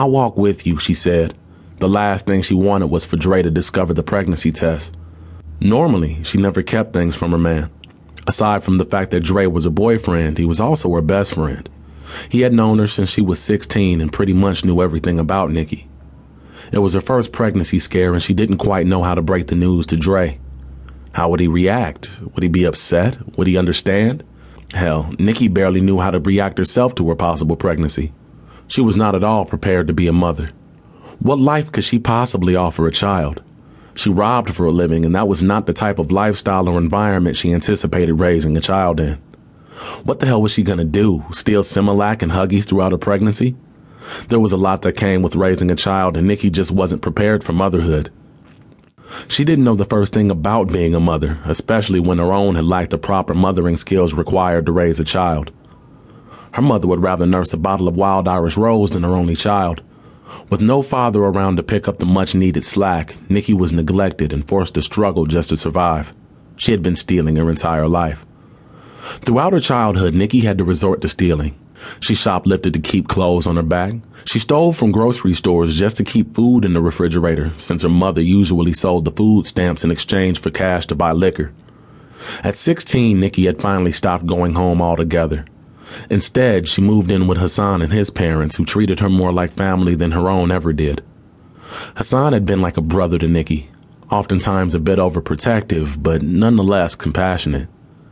I'll walk with you, she said. The last thing she wanted was for Dre to discover the pregnancy test. Normally, she never kept things from her man. Aside from the fact that Dre was her boyfriend, he was also her best friend. He had known her since she was 16 and pretty much knew everything about Nikki. It was her first pregnancy scare and she didn't quite know how to break the news to Dre. How would he react? Would he be upset? Would he understand? Hell, Nikki barely knew how to react herself to her possible pregnancy. She was not at all prepared to be a mother. What life could she possibly offer a child? She robbed for a living, and that was not the type of lifestyle or environment she anticipated raising a child in. What the hell was she gonna do? Steal Similac and Huggies throughout her pregnancy? There was a lot that came with raising a child, and Nikki just wasn't prepared for motherhood. She didn't know the first thing about being a mother, especially when her own had lacked the proper mothering skills required to raise a child. Her mother would rather nurse a bottle of wild Irish rose than her only child. With no father around to pick up the much needed slack, Nikki was neglected and forced to struggle just to survive. She had been stealing her entire life. Throughout her childhood, Nikki had to resort to stealing. She shoplifted to keep clothes on her back. She stole from grocery stores just to keep food in the refrigerator, since her mother usually sold the food stamps in exchange for cash to buy liquor. At 16, Nikki had finally stopped going home altogether. Instead, she moved in with Hassan and his parents, who treated her more like family than her own ever did. Hassan had been like a brother to Nikki, oftentimes a bit overprotective, but nonetheless compassionate.